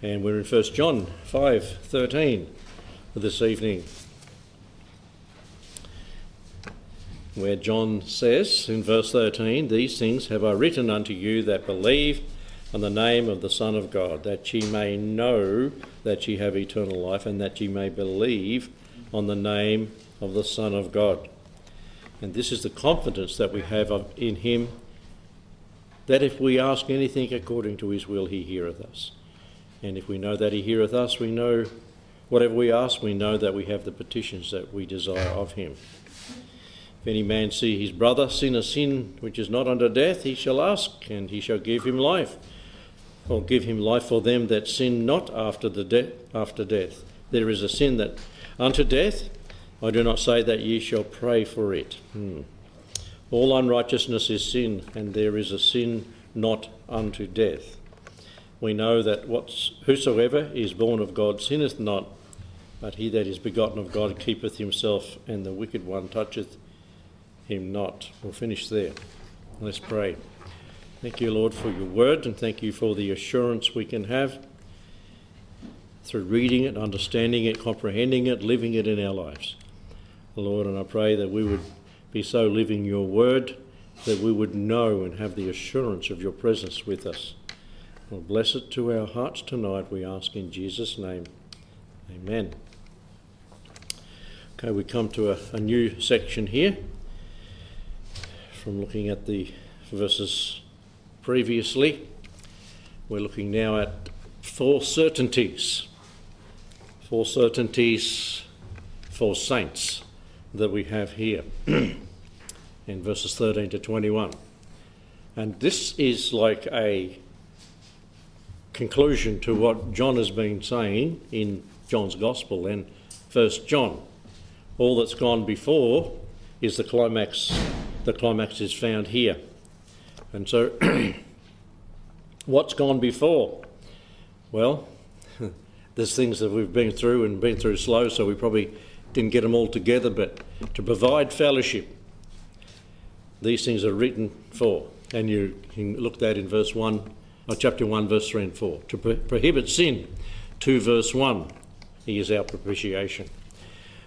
And we're in 1 John 5:13 this evening. Where John says in verse 13, These things have I written unto you that believe on the name of the Son of God, that ye may know that ye have eternal life, and that ye may believe on the name of the Son of God. And this is the confidence that we have in him, that if we ask anything according to his will, he heareth us. And if we know that he heareth us, we know whatever we ask, we know that we have the petitions that we desire of him. If any man see his brother sin a sin which is not unto death, he shall ask, and he shall give him life, or give him life for them that sin not after the de- after death. There is a sin that unto death. I do not say that ye shall pray for it. Hmm. All unrighteousness is sin, and there is a sin not unto death we know that what's, whosoever is born of God sinneth not, but he that is begotten of God keepeth himself, and the wicked one toucheth him not. We'll finish there. Let's pray. Thank you, Lord, for your word, and thank you for the assurance we can have through reading it, understanding it, comprehending it, living it in our lives. Lord, and I pray that we would be so living your word that we would know and have the assurance of your presence with us. Well, bless it to our hearts tonight, we ask in Jesus' name. Amen. Okay, we come to a, a new section here from looking at the verses previously. We're looking now at four certainties. Four certainties for saints that we have here in verses 13 to 21. And this is like a conclusion to what John has been saying in John's Gospel and First John. All that's gone before is the climax. The climax is found here. And so, what's gone before? Well, there's things that we've been through and been through slow, so we probably didn't get them all together, but to provide fellowship, these things are written for. And you can look that in verse 1 uh, chapter 1, verse 3 and 4. To pro- prohibit sin, 2 verse 1, he is our propitiation.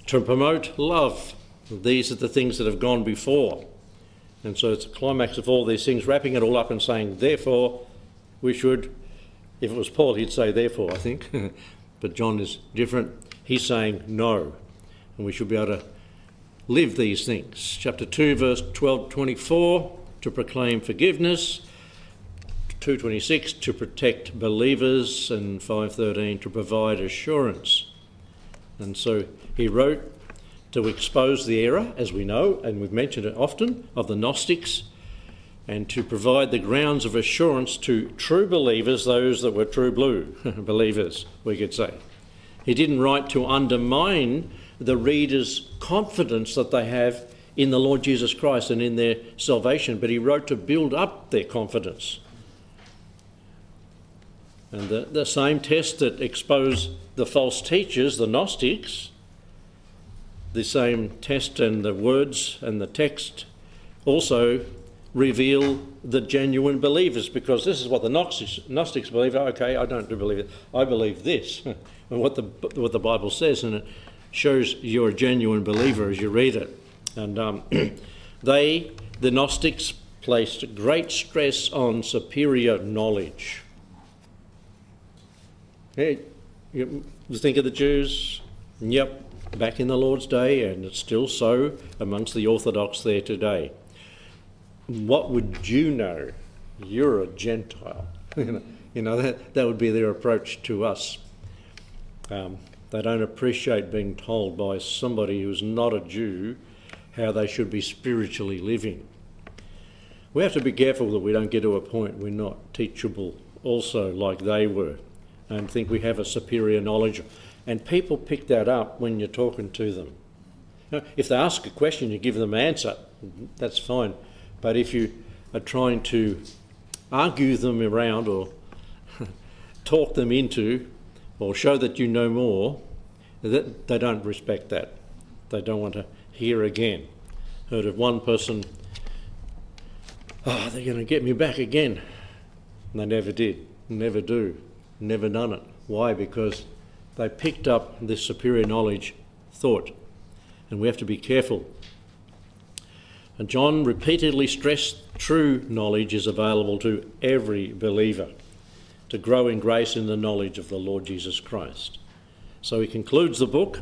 To promote love, these are the things that have gone before. And so it's a climax of all these things, wrapping it all up and saying, therefore, we should, if it was Paul, he'd say, therefore, I think. but John is different. He's saying no. And we should be able to live these things. Chapter 2, verse 12 24, to proclaim forgiveness. 226 to protect believers and 513 to provide assurance. And so he wrote to expose the error, as we know, and we've mentioned it often, of the Gnostics, and to provide the grounds of assurance to true believers, those that were true blue believers, we could say. He didn't write to undermine the reader's confidence that they have in the Lord Jesus Christ and in their salvation, but he wrote to build up their confidence and the, the same test that exposed the false teachers, the Gnostics, the same test and the words and the text also reveal the genuine believers because this is what the Gnostics, Gnostics believe. Okay, I don't believe it. I believe this, and what the what the Bible says, and it shows you're a genuine believer as you read it. And um, they, the Gnostics, placed great stress on superior knowledge. Hey, you think of the Jews? Yep, back in the Lord's day, and it's still so amongst the Orthodox there today. What would you know? You're a Gentile. you know, that, that would be their approach to us. Um, they don't appreciate being told by somebody who's not a Jew how they should be spiritually living. We have to be careful that we don't get to a point we're not teachable also like they were and think we have a superior knowledge. And people pick that up when you're talking to them. Now, if they ask a question, you give them an answer, that's fine. But if you are trying to argue them around or talk them into or show that you know more, that, they don't respect that. They don't want to hear again. Heard of one person, oh, they're going to get me back again. And they never did, never do. Never done it. Why? Because they picked up this superior knowledge thought. And we have to be careful. And John repeatedly stressed true knowledge is available to every believer to grow in grace in the knowledge of the Lord Jesus Christ. So he concludes the book.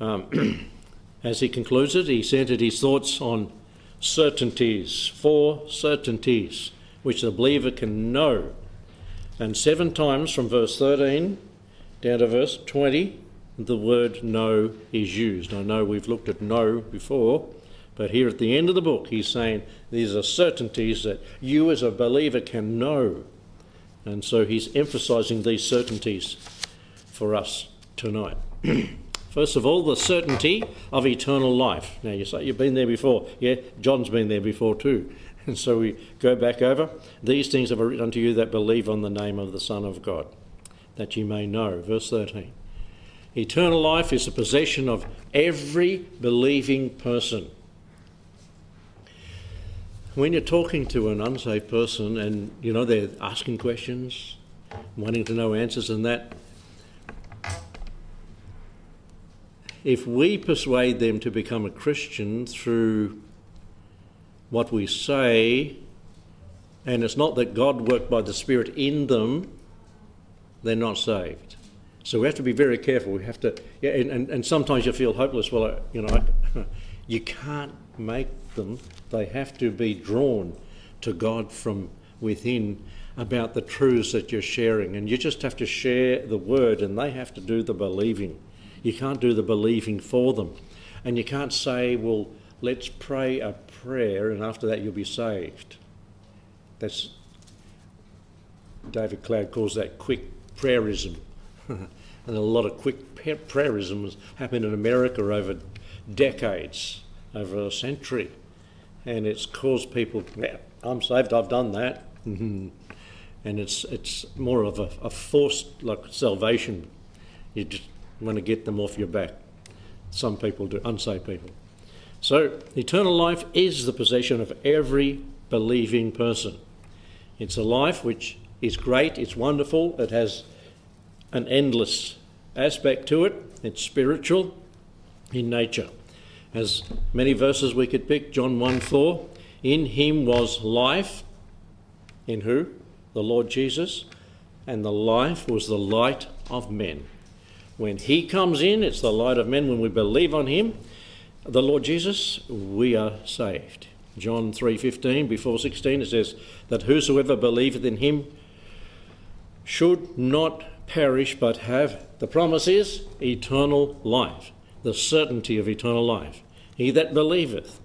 Um, as he concludes it, he centered his thoughts on certainties, four certainties, which the believer can know. And seven times from verse 13 down to verse 20, the word know is used. I know we've looked at know before, but here at the end of the book, he's saying these are certainties that you as a believer can know. And so he's emphasizing these certainties for us tonight. First of all, the certainty of eternal life. Now, you say you've been there before. Yeah, John's been there before too. And so we go back over. These things have I written unto you that believe on the name of the Son of God, that you may know. Verse 13. Eternal life is the possession of every believing person. When you're talking to an unsaved person and you know they're asking questions, wanting to know answers and that, if we persuade them to become a Christian through what we say, and it's not that God worked by the Spirit in them, they're not saved. So we have to be very careful. We have to, yeah, and, and, and sometimes you feel hopeless. Well, you know, you can't make them. They have to be drawn to God from within about the truths that you're sharing. And you just have to share the word, and they have to do the believing. You can't do the believing for them. And you can't say, well, let's pray a prayer and after that you'll be saved. That's David Cloud calls that quick prayerism. and a lot of quick prayerism has happened in America over decades, over a century. And it's caused people, yeah, I'm saved, I've done that. and it's it's more of a, a forced like salvation. You just want to get them off your back. Some people do, unsaved people. So, eternal life is the possession of every believing person. It's a life which is great, it's wonderful, it has an endless aspect to it, it's spiritual in nature. As many verses we could pick, John 1 4, in him was life. In who? The Lord Jesus. And the life was the light of men. When He comes in, it's the light of men. When we believe on Him, the Lord Jesus, we are saved. John 3:15 before 16 it says that whosoever believeth in him should not perish but have the promise is eternal life the certainty of eternal life he that believeth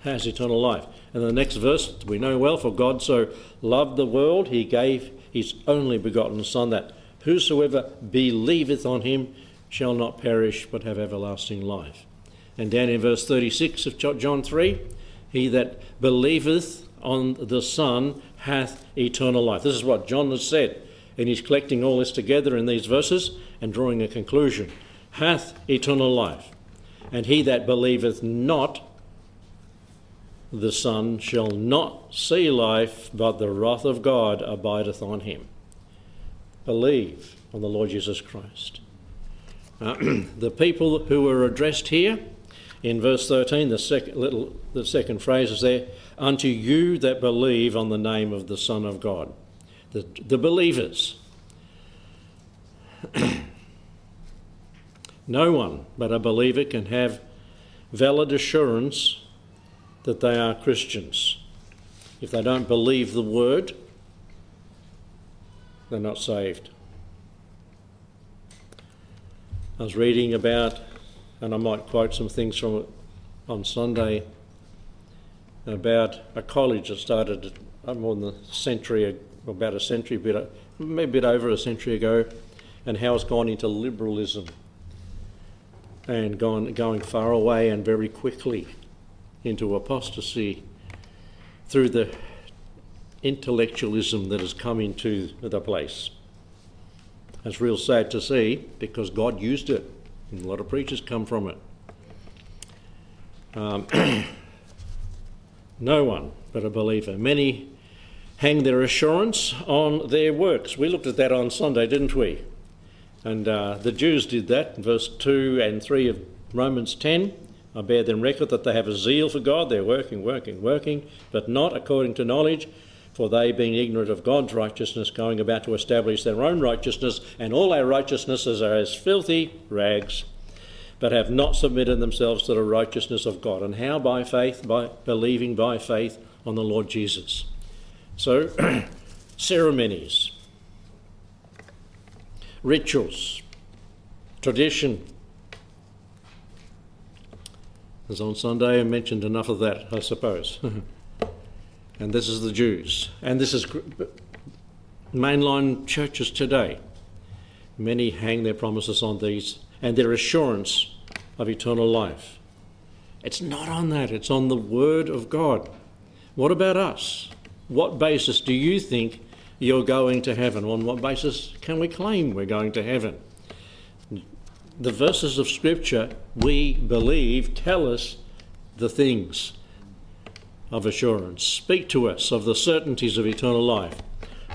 has eternal life and the next verse we know well for God so loved the world he gave his only begotten son that Whosoever believeth on him shall not perish but have everlasting life. And down in verse 36 of John 3, he that believeth on the Son hath eternal life. This is what John has said, and he's collecting all this together in these verses and drawing a conclusion. Hath eternal life. And he that believeth not the Son shall not see life, but the wrath of God abideth on him believe on the Lord Jesus Christ. Uh, the people who are addressed here in verse 13, the second, little, the second phrase is there, unto you that believe on the name of the Son of God. The, the believers. no one but a believer can have valid assurance that they are Christians. If they don't believe the word, they're not saved. I was reading about, and I might quote some things from it on Sunday, about a college that started more than a century, about a century, bit, maybe a bit over a century ago, and how it's gone into liberalism and gone going far away and very quickly into apostasy through the intellectualism that has come into the place. It's real sad to see because God used it, and a lot of preachers come from it. Um, no one but a believer. Many hang their assurance on their works. We looked at that on Sunday, didn't we? And uh, the Jews did that in verse 2 and 3 of Romans 10. I bear them record that they have a zeal for God. They're working, working, working, but not according to knowledge. For they, being ignorant of God's righteousness, going about to establish their own righteousness, and all our righteousnesses are as filthy rags, but have not submitted themselves to the righteousness of God. And how? By faith, by believing by faith on the Lord Jesus. So, ceremonies, rituals, tradition. As on Sunday, I mentioned enough of that, I suppose. and this is the Jews. And this is mainline churches today. Many hang their promises on these and their assurance of eternal life. It's not on that, it's on the Word of God. What about us? What basis do you think you're going to heaven? On what basis can we claim we're going to heaven? The verses of Scripture we believe tell us the things of assurance, speak to us of the certainties of eternal life.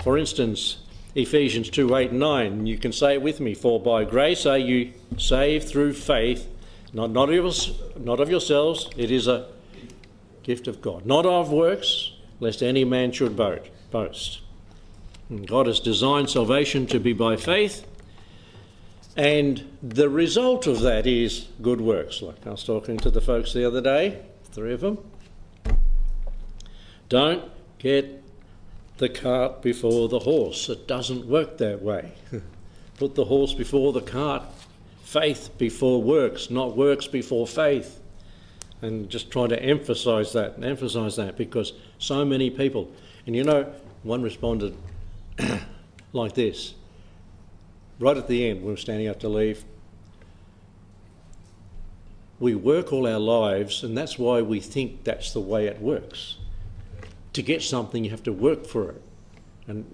For instance, Ephesians 2 8 and 9, you can say it with me, for by grace are you saved through faith, not, not, of, not of yourselves, it is a gift of God, not of works, lest any man should boast. God has designed salvation to be by faith, and the result of that is good works. Like I was talking to the folks the other day, three of them. Don't get the cart before the horse. It doesn't work that way. Put the horse before the cart. Faith before works, not works before faith. And just try to emphasise that and emphasise that because so many people, and you know, one responded like this. Right at the end, we were standing up to leave. We work all our lives, and that's why we think that's the way it works. To get something, you have to work for it. And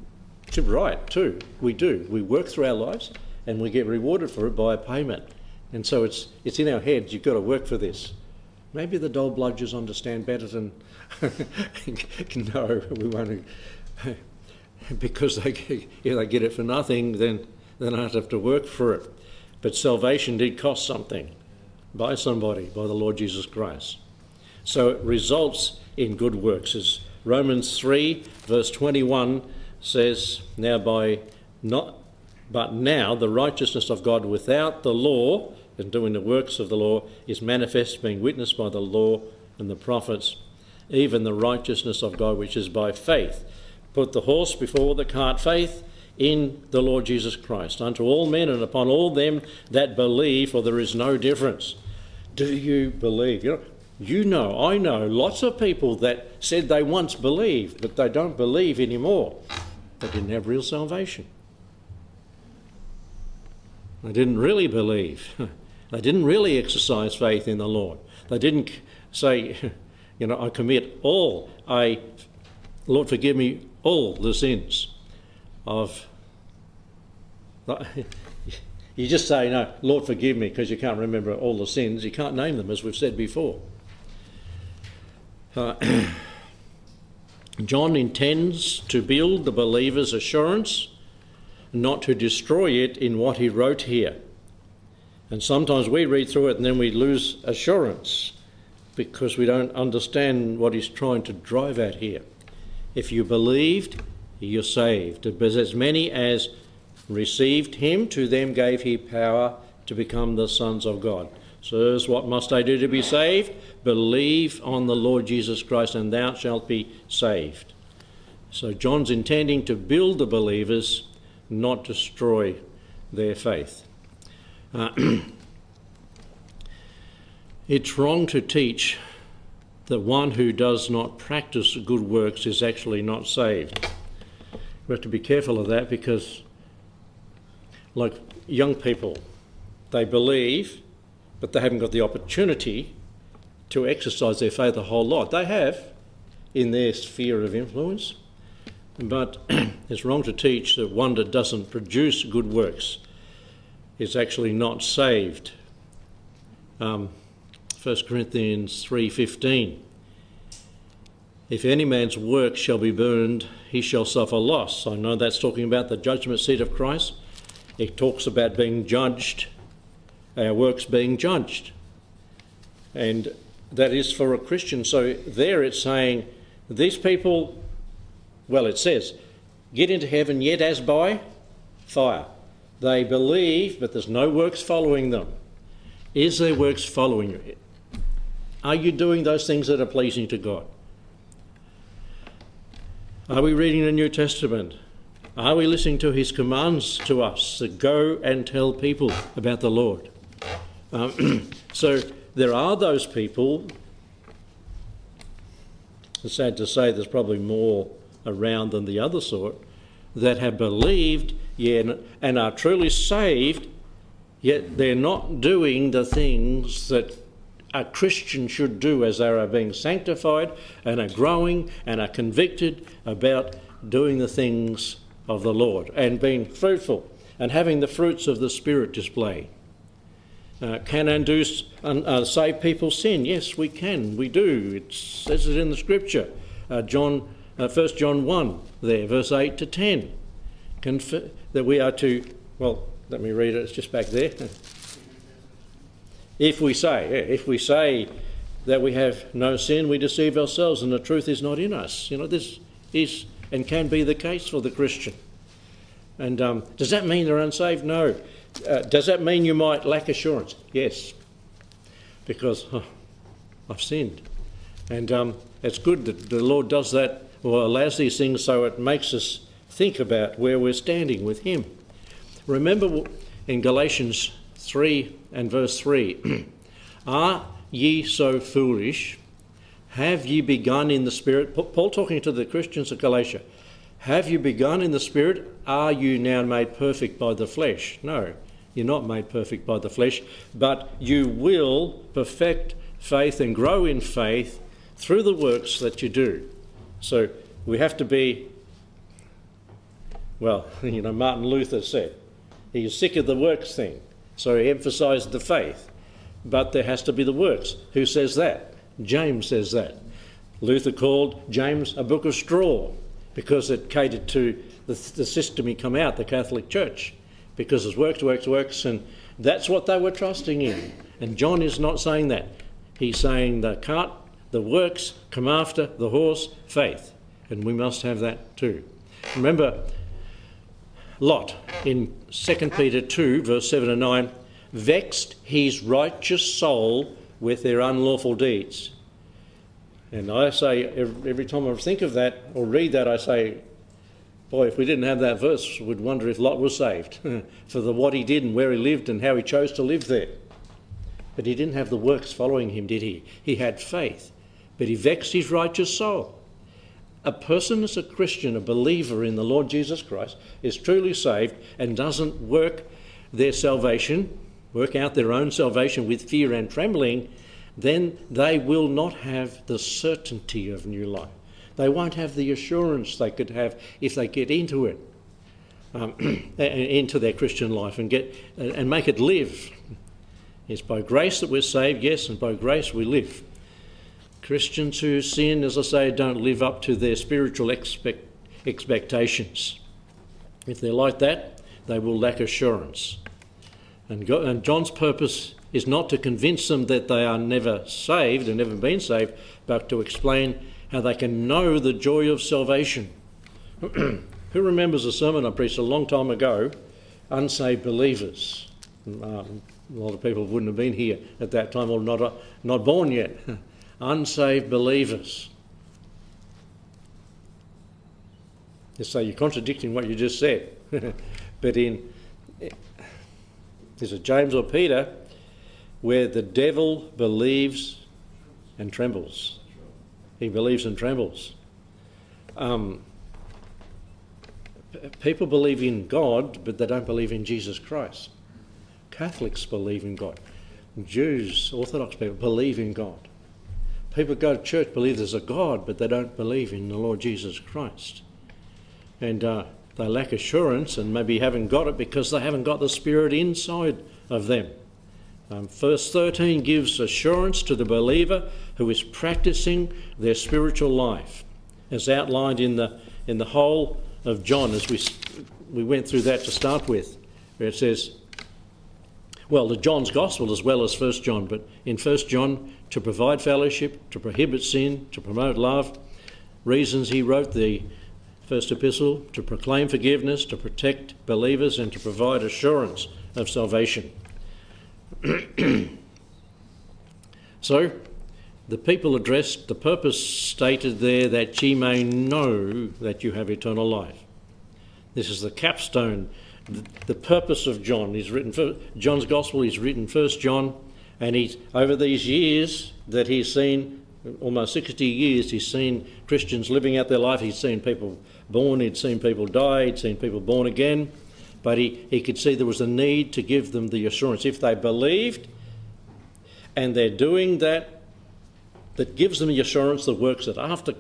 to right, too. We do. We work through our lives, and we get rewarded for it by a payment. And so it's, it's in our heads, you've got to work for this. Maybe the dole bludgers understand better than no, we won't because they, if they get it for nothing, then they don't have to work for it. But salvation did cost something by somebody, by the Lord Jesus Christ. So it results in good works. As Romans 3, verse 21 says, Now by not but now the righteousness of God without the law and doing the works of the law is manifest, being witnessed by the law and the prophets, even the righteousness of God which is by faith Put the horse before the cart, faith in the Lord Jesus Christ, unto all men and upon all them that believe, for there is no difference. Do you believe? You know, you know, I know lots of people that said they once believed, but they don't believe anymore. They didn't have real salvation. They didn't really believe. They didn't really exercise faith in the Lord. They didn't say, you know, I commit all. I, Lord, forgive me all the sins of. You just say, No, Lord, forgive me, because you can't remember all the sins. You can't name them, as we've said before. Uh, John intends to build the believer's assurance, not to destroy it in what he wrote here. And sometimes we read through it and then we lose assurance because we don't understand what he's trying to drive at here. If you believed, you're saved. But as many as received him, to them gave he power to become the sons of God. Sirs, what must I do to be saved? Believe on the Lord Jesus Christ, and thou shalt be saved. So John's intending to build the believers, not destroy their faith. Uh, it's wrong to teach that one who does not practice good works is actually not saved. We have to be careful of that because, like young people, they believe, but they haven't got the opportunity to exercise their faith a whole lot. They have in their sphere of influence, but it's wrong to teach that one that doesn't produce good works is actually not saved. Um, 1 Corinthians 3:15 If any man's work shall be burned, he shall suffer loss. I know that's talking about the judgment seat of Christ. It talks about being judged, our works being judged. And that is for a Christian. So there it's saying these people, well, it says, get into heaven yet as by fire. They believe, but there's no works following them. Is there works following you? Are you doing those things that are pleasing to God? Are we reading the New Testament? Are we listening to his commands to us to go and tell people about the Lord? Um, so there are those people, it's sad to say there's probably more around than the other sort, that have believed yeah, and are truly saved, yet they're not doing the things that a Christian should do as they are being sanctified and are growing and are convicted about doing the things of the Lord and being fruitful and having the fruits of the Spirit displayed. Uh, can and do uh, save people sin? Yes, we can. We do. It says it in the Scripture. Uh, John, uh, 1 John 1, there, verse 8 to 10. Conf- that we are to, well, let me read it, it's just back there. if we say, yeah, if we say that we have no sin, we deceive ourselves and the truth is not in us. You know, this is and can be the case for the Christian. And um, does that mean they're unsaved? No. Uh, does that mean you might lack assurance? Yes. Because oh, I've sinned. And um, it's good that the Lord does that or allows these things so it makes us think about where we're standing with Him. Remember in Galatians 3 and verse 3 Are ye so foolish? Have ye begun in the Spirit? Paul talking to the Christians of Galatia. Have you begun in the Spirit? Are you now made perfect by the flesh? No, you're not made perfect by the flesh, but you will perfect faith and grow in faith through the works that you do. So we have to be, well, you know, Martin Luther said, he's sick of the works thing. So he emphasised the faith. But there has to be the works. Who says that? James says that. Luther called James a book of straw because it catered to the, the system he come out, the Catholic Church, because it's works, works, works, and that's what they were trusting in. And John is not saying that. He's saying the cart, the works come after the horse, faith. And we must have that too. Remember, Lot in 2 Peter 2, verse 7 and 9, vexed his righteous soul with their unlawful deeds. And I say, every time I think of that or read that, I say, boy, if we didn't have that verse, we'd wonder if Lot was saved for the what he did and where he lived and how he chose to live there. But he didn't have the works following him, did he? He had faith, but he vexed his righteous soul. A person as a Christian, a believer in the Lord Jesus Christ, is truly saved and doesn't work their salvation, work out their own salvation with fear and trembling, then they will not have the certainty of new life. They won't have the assurance they could have if they get into it, um, into their Christian life and get and make it live. It's by grace that we're saved, yes, and by grace we live. Christians who sin, as I say, don't live up to their spiritual expect, expectations. If they're like that, they will lack assurance. And, God, and John's purpose is not to convince them that they are never saved and never been saved, but to explain how they can know the joy of salvation. Who remembers a sermon I preached a long time ago? Unsaved believers. Um, a lot of people wouldn't have been here at that time or not, uh, not born yet. Unsaved believers. Say you're contradicting what you just said. but in is it James or Peter where the devil believes and trembles? He believes and trembles. Um, people believe in God, but they don't believe in Jesus Christ. Catholics believe in God. Jews, Orthodox people, believe in God. People go to church, believe there's a God, but they don't believe in the Lord Jesus Christ. And uh, they lack assurance and maybe haven't got it because they haven't got the Spirit inside of them. Um, verse 13 gives assurance to the believer who is practicing their spiritual life, as outlined in the, in the whole of John, as we, we went through that to start with, where it says, well, the John's Gospel as well as First John, but in First John, to provide fellowship, to prohibit sin, to promote love, reasons he wrote the first epistle, to proclaim forgiveness, to protect believers, and to provide assurance of salvation. so, the people addressed, the purpose stated there that ye may know that you have eternal life. This is the capstone, the, purpose of John. He's written for, John's Gospel. He's written First John, and he's over these years that he's seen, almost 60 years, he's seen Christians living out their life. He's seen people born. He'd seen people die. He'd seen people born again but he, he could see there was a need to give them the assurance. If they believed and they're doing that, that gives them the assurance that works that after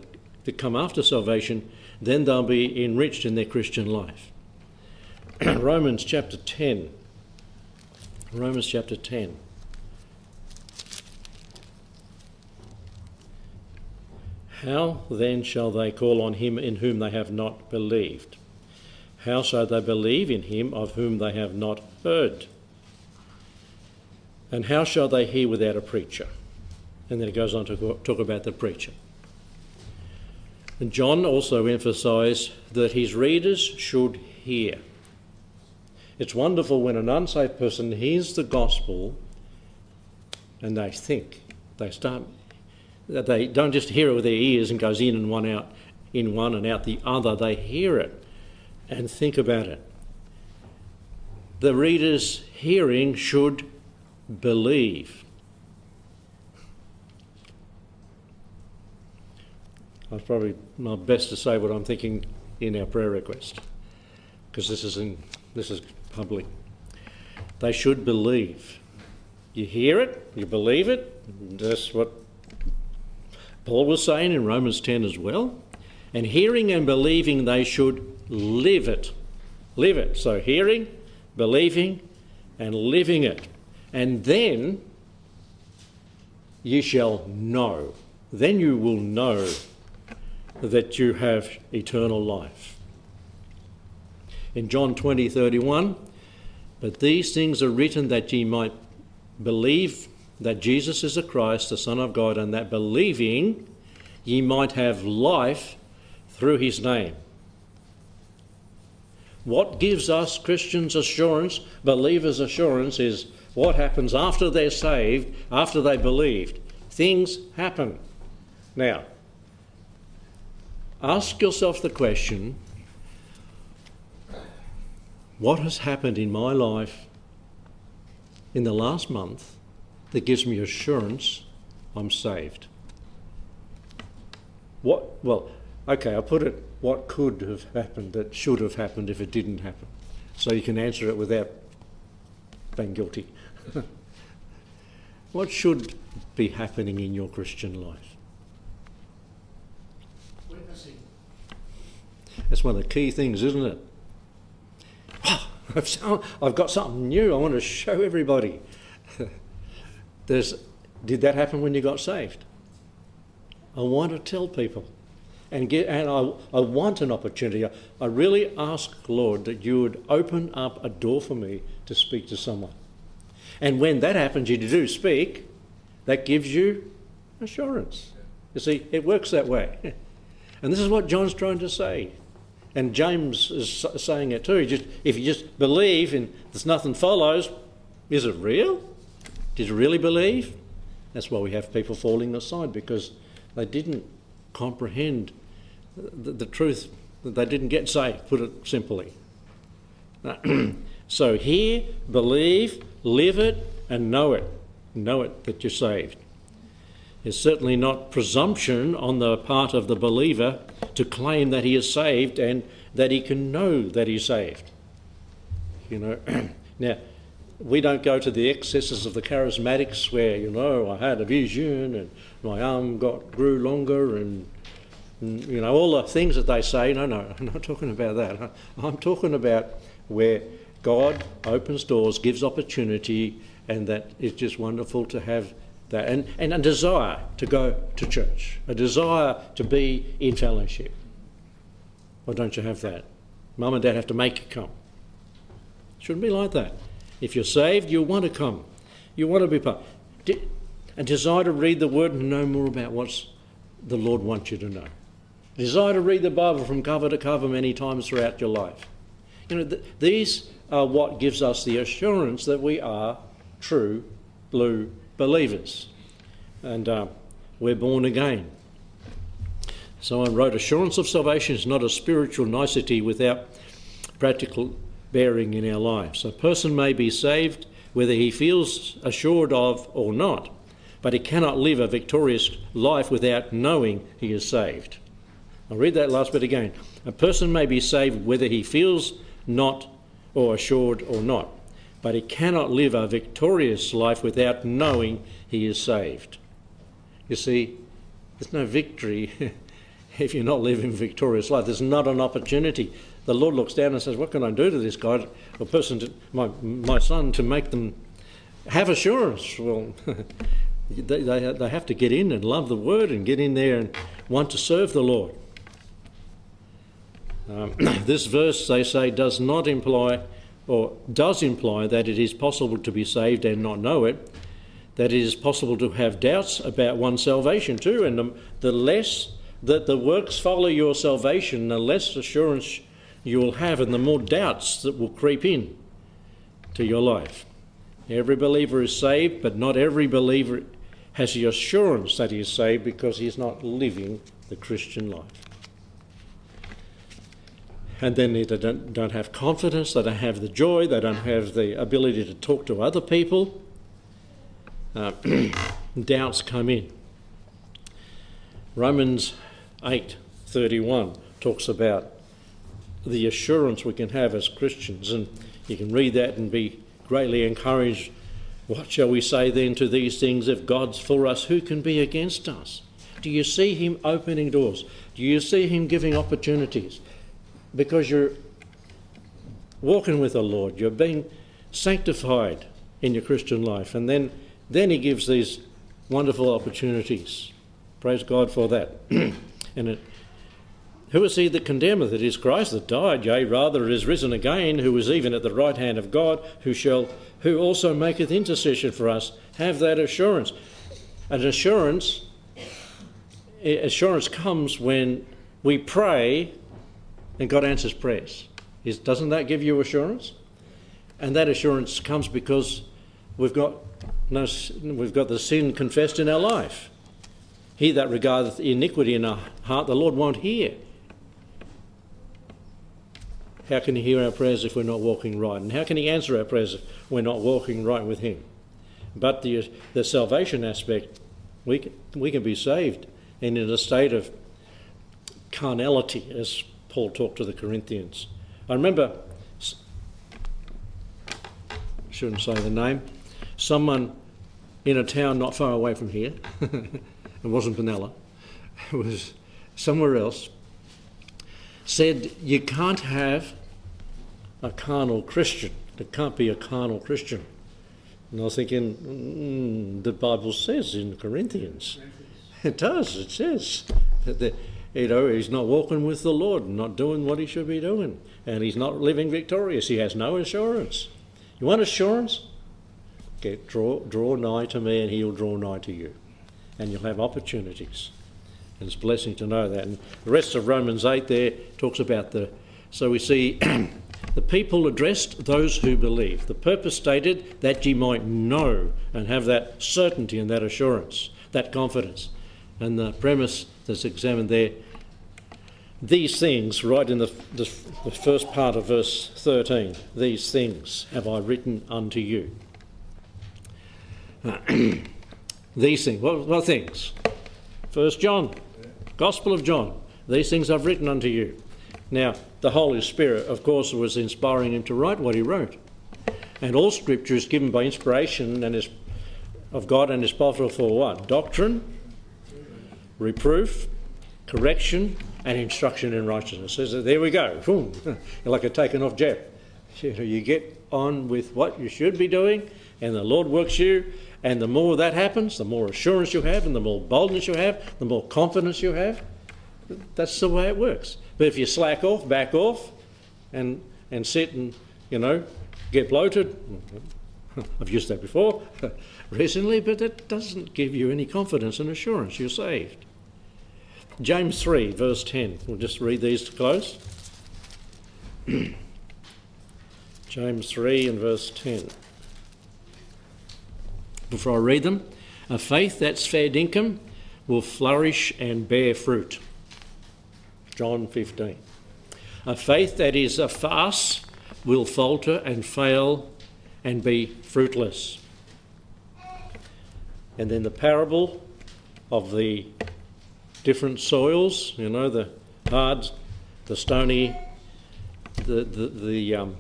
that come after salvation, then they'll be enriched in their Christian life. Romans chapter 10. Romans chapter 10. How then shall they call on him in whom they have not believed? How shall they believe in him of whom they have not heard? And how shall they hear without a preacher? And then it goes on to talk about the preacher. And John also emphasised that his readers should hear. It's wonderful when an unsaved person hears the gospel and they think. They start that they don't just hear it with their ears and goes in and one out in one and out the other. They hear it and think about it. The reader's hearing should believe. It's probably not best to say what I'm thinking in our prayer request, because this is in this is public. They should believe. You hear it, you believe it. That's what Paul was saying in Romans 10 as well. And hearing and believing, they should live it. Live it. So hearing, believing, and living it. And then you shall know. Then you will know that you have eternal life. In John 20 31, but these things are written that ye might believe that Jesus is the Christ, the Son of God, and that believing ye might have life through his name. What gives us Christians assurance, believers assurance, is what happens after they're saved, after they believed. Things happen. Now, ask yourself the question what has happened in my life in the last month that gives me assurance I'm saved? What, well, okay, I'll put it what could have happened that should have happened if it didn't happen. So you can answer it without being guilty. what should be happening in your Christian life? Witnessing. That's one of the key things, isn't it? Oh, I've got something new I want to show everybody. There's, did that happen when you got saved? I want to tell people and get and I, I want an opportunity. I, really ask, Lord, that you would open up a door for me to speak to someone. And when that happens, you do speak, that gives you assurance. You see, it works that way. And this is what John's trying to say. And James is saying it too. Just, if you just believe and there's nothing follows, is it real? Did you really believe? That's why we have people falling aside because they didn't comprehend the, the truth that they didn't get saved, put it simply. so hear, believe, live it, and know it. Know it that you're saved. It's certainly not presumption on the part of the believer to claim that he is saved and that he can know that he's saved. You know, now we don't go to the excesses of the charismatics where you know I had a vision and my arm got grew longer and Mm, you know, all the things that they say. No, no, I'm not talking about that. I'm talking about where God opens doors, gives opportunity, and that it's just wonderful to have that. And, and a desire to go to church, a desire to be in fellowship. Why don't you have that? Mum and dad have to make you come. Shouldn't be like that. If you're saved, you want to come. You want to be part. A desire to read the Word and know more about what the Lord wants you to know. Desire to read the Bible from cover to cover many times throughout your life. You know, th- these are what gives us the assurance that we are true blue believers. And uh, we're born again. So, Someone wrote, Assurance of salvation is not a spiritual nicety without practical bearing in our lives. A person may be saved whether he feels assured of or not, but he cannot live a victorious life without knowing he is saved. I'll read that last bit again. A person may be saved whether he feels not or assured or not, but he cannot live a victorious life without knowing he is saved. You see, there's no victory if you're not living victorious life. There's not an opportunity. The Lord looks down and says, What can I do to this guy or person, to, my, my son, to make them have assurance? Well, they, they, they have to get in and love the word and get in there and want to serve the Lord. Um, this verse, they say, does not imply or does imply that it is possible to be saved and not know it, that it is possible to have doubts about one's salvation too, and the, the less that the works follow your salvation, the less assurance you will have, and the more doubts that will creep in to your life. Every believer is saved, but not every believer has the assurance that he is saved because he is not living the Christian life and then they don't, don't have confidence, they don't have the joy, they don't have the ability to talk to other people. Uh, doubts come in. Romans 8:31 talks about the assurance we can have as Christians, and you can read that and be greatly encouraged. What shall we say then to these things? If God's for us, who can be against us? Do you see Him opening doors? Do you see Him giving opportunities? Because you're walking with the Lord, you're being sanctified in your Christian life, and then, then He gives these wonderful opportunities. Praise God for that. and it, who is he that condemneth? It is Christ that died, yea, rather is risen again, who is even at the right hand of God, who shall, who also maketh intercession for us. Have that assurance. An assurance, assurance comes when we pray and God answers prayers. Is, doesn't that give you assurance? And that assurance comes because we've got, no, we've got the sin confessed in our life. He that regardeth iniquity in our heart, the Lord won't hear. How can He hear our prayers if we're not walking right? And how can He answer our prayers if we're not walking right with Him? But the, the salvation aspect, we can, we can be saved and in a state of carnality, as Paul talked to the Corinthians. I remember, shouldn't say the name, someone in a town not far away from here, it wasn't Benalla, it was somewhere else, said you can't have a carnal Christian. There can't be a carnal Christian. And I was thinking, mm, the Bible says in Corinthians. It does, it says that you know, he's not walking with the Lord, not doing what he should be doing, and he's not living victorious. He has no assurance. You want assurance? Get draw draw nigh to me, and he'll draw nigh to you, and you'll have opportunities. And it's a blessing to know that. And the rest of Romans eight there talks about the. So we see. the people addressed those who believe. The purpose stated that ye might know and have that certainty and that assurance, that confidence. And the premise that's examined there, these things, right in the, the, the first part of verse 13, these things have I written unto you. these things, what, what things? First John, Gospel of John, these things I've written unto you. Now, the Holy Spirit, of course, was inspiring him to write what he wrote. And all Scripture is given by inspiration and is of God and is profitable for what? Doctrine, reproof, correction, and instruction in righteousness. So there we go. Boom. like a taken off jab. You get on with what you should be doing, and the Lord works you. And the more that happens, the more assurance you have, and the more boldness you have, the more confidence you have. That's the way it works. But if you slack off, back off, and and sit and you know get bloated, I've used that before recently, but it doesn't give you any confidence and assurance you're saved. James 3, verse 10. We'll just read these to close. James 3 and verse 10. Before I read them, a faith that's fair dinkum will flourish and bear fruit. John 15. A faith that is a farce will falter and fail and be fruitless. And then the parable of the different soils, you know, the hard, the stony, the, the, the um,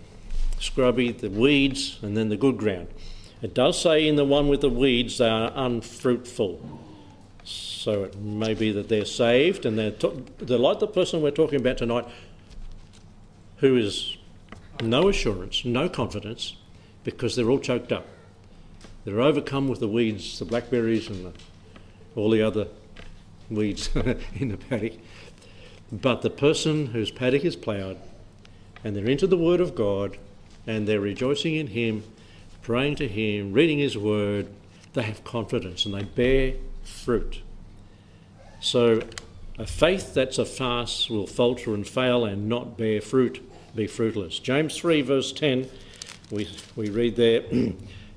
scrubby, the weeds, and then the good ground. It does say in the one with the weeds they are unfruitful. So it may be that they're saved and they're, to- they're like the person we're talking about tonight who is no assurance, no confidence, because they're all choked up. They're overcome with the weeds, the blackberries, and the, all the other weeds in the paddock. But the person whose paddock is ploughed and they're into the Word of God and they're rejoicing in Him, praying to Him, reading His Word, they have confidence and they bear fruit. So a faith that's a farce will falter and fail and not bear fruit, be fruitless. James 3, verse 10, we, we read there,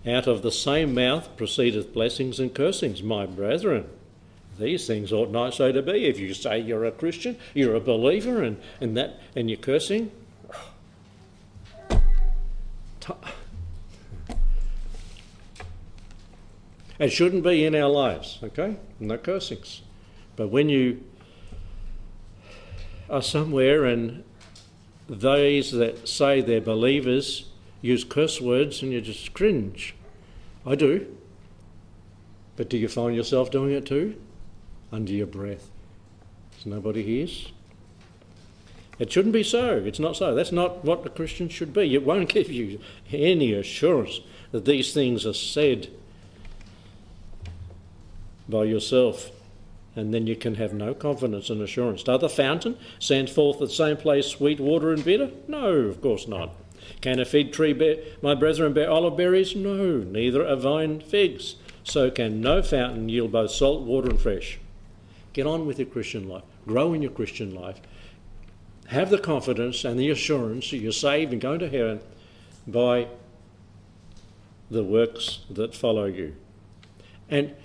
Out of the same mouth proceedeth blessings and cursings, my brethren. These things ought not so to be. If you say you're a Christian, you're a believer, and, and that and you're cursing, it shouldn't be in our lives, okay? No cursings. But when you are somewhere and those that say they're believers use curse words and you just cringe. I do. But do you find yourself doing it too? Under your breath. As nobody hears? It shouldn't be so. It's not so. That's not what a Christian should be. It won't give you any assurance that these things are said by yourself. And then you can have no confidence and assurance. Does the fountain send forth at the same place sweet water and bitter? No, of course not. Can a fig tree bear, my brethren, bear olive berries? No, neither a vine figs. So can no fountain yield both salt water and fresh. Get on with your Christian life. Grow in your Christian life. Have the confidence and the assurance that you're saved and going to heaven by the works that follow you. And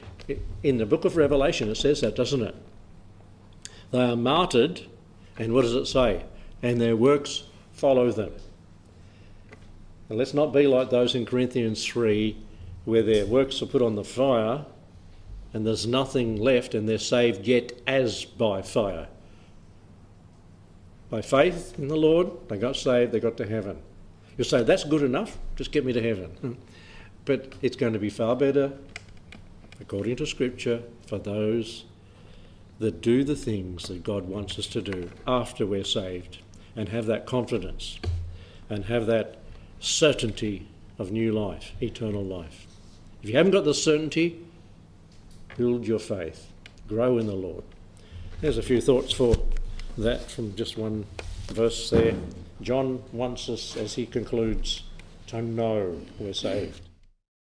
in the book of Revelation, it says that, doesn't it? They are martyred, and what does it say? And their works follow them. And let's not be like those in Corinthians 3 where their works are put on the fire and there's nothing left and they're saved yet as by fire. By faith in the Lord, they got saved, they got to heaven. You say, that's good enough, just get me to heaven. Hmm. But it's going to be far better, according to Scripture, for those that do the things that God wants us to do after we're saved and have that confidence and have that certainty of new life, eternal life. If you haven't got the certainty, build your faith, grow in the Lord. There's a few thoughts for that from just one verse there. John wants us, as he concludes, to know we're saved.